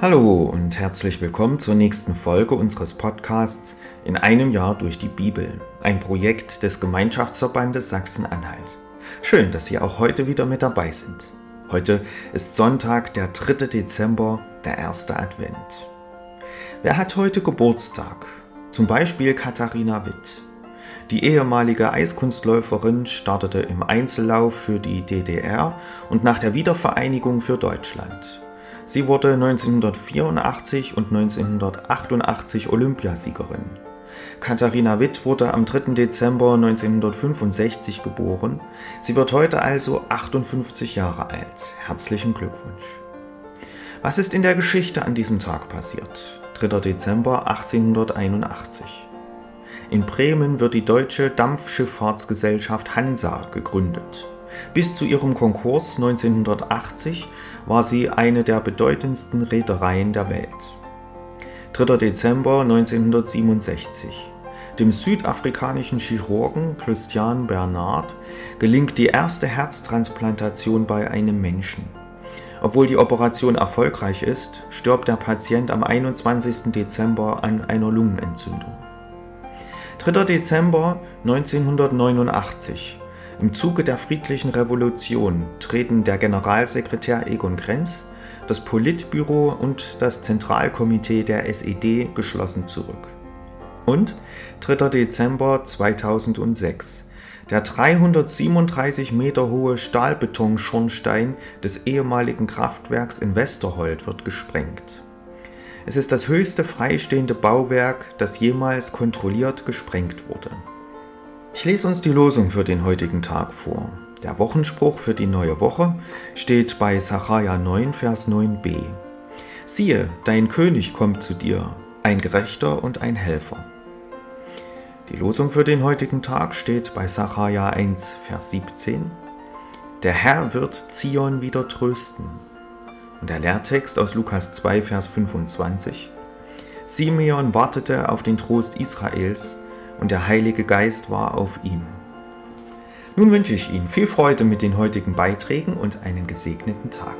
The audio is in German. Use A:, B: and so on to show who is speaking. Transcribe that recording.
A: Hallo und herzlich willkommen zur nächsten Folge unseres Podcasts In einem Jahr durch die Bibel, ein Projekt des Gemeinschaftsverbandes Sachsen-Anhalt. Schön, dass Sie auch heute wieder mit dabei sind. Heute ist Sonntag, der 3. Dezember, der erste Advent. Wer hat heute Geburtstag? Zum Beispiel Katharina Witt. Die ehemalige Eiskunstläuferin startete im Einzellauf für die DDR und nach der Wiedervereinigung für Deutschland. Sie wurde 1984 und 1988 Olympiasiegerin. Katharina Witt wurde am 3. Dezember 1965 geboren. Sie wird heute also 58 Jahre alt. Herzlichen Glückwunsch. Was ist in der Geschichte an diesem Tag passiert? 3. Dezember 1881. In Bremen wird die deutsche Dampfschifffahrtsgesellschaft Hansa gegründet. Bis zu ihrem Konkurs 1980 war sie eine der bedeutendsten Reedereien der Welt. 3. Dezember 1967. Dem südafrikanischen Chirurgen Christian Bernard gelingt die erste Herztransplantation bei einem Menschen. Obwohl die Operation erfolgreich ist, stirbt der Patient am 21. Dezember an einer Lungenentzündung. 3. Dezember 1989. Im Zuge der friedlichen Revolution treten der Generalsekretär Egon Krenz, das Politbüro und das Zentralkomitee der SED geschlossen zurück. Und 3. Dezember 2006. Der 337 Meter hohe Stahlbetonschornstein des ehemaligen Kraftwerks in Westerhold wird gesprengt. Es ist das höchste freistehende Bauwerk, das jemals kontrolliert gesprengt wurde. Ich lese uns die Losung für den heutigen Tag vor. Der Wochenspruch für die neue Woche steht bei Sacharja 9, Vers 9b. Siehe, dein König kommt zu dir, ein Gerechter und ein Helfer. Die Losung für den heutigen Tag steht bei Sacharja 1, Vers 17. Der Herr wird Zion wieder trösten. Und der Lehrtext aus Lukas 2, Vers 25. Simeon wartete auf den Trost Israels, und der Heilige Geist war auf ihm. Nun wünsche ich Ihnen viel Freude mit den heutigen Beiträgen und einen gesegneten Tag.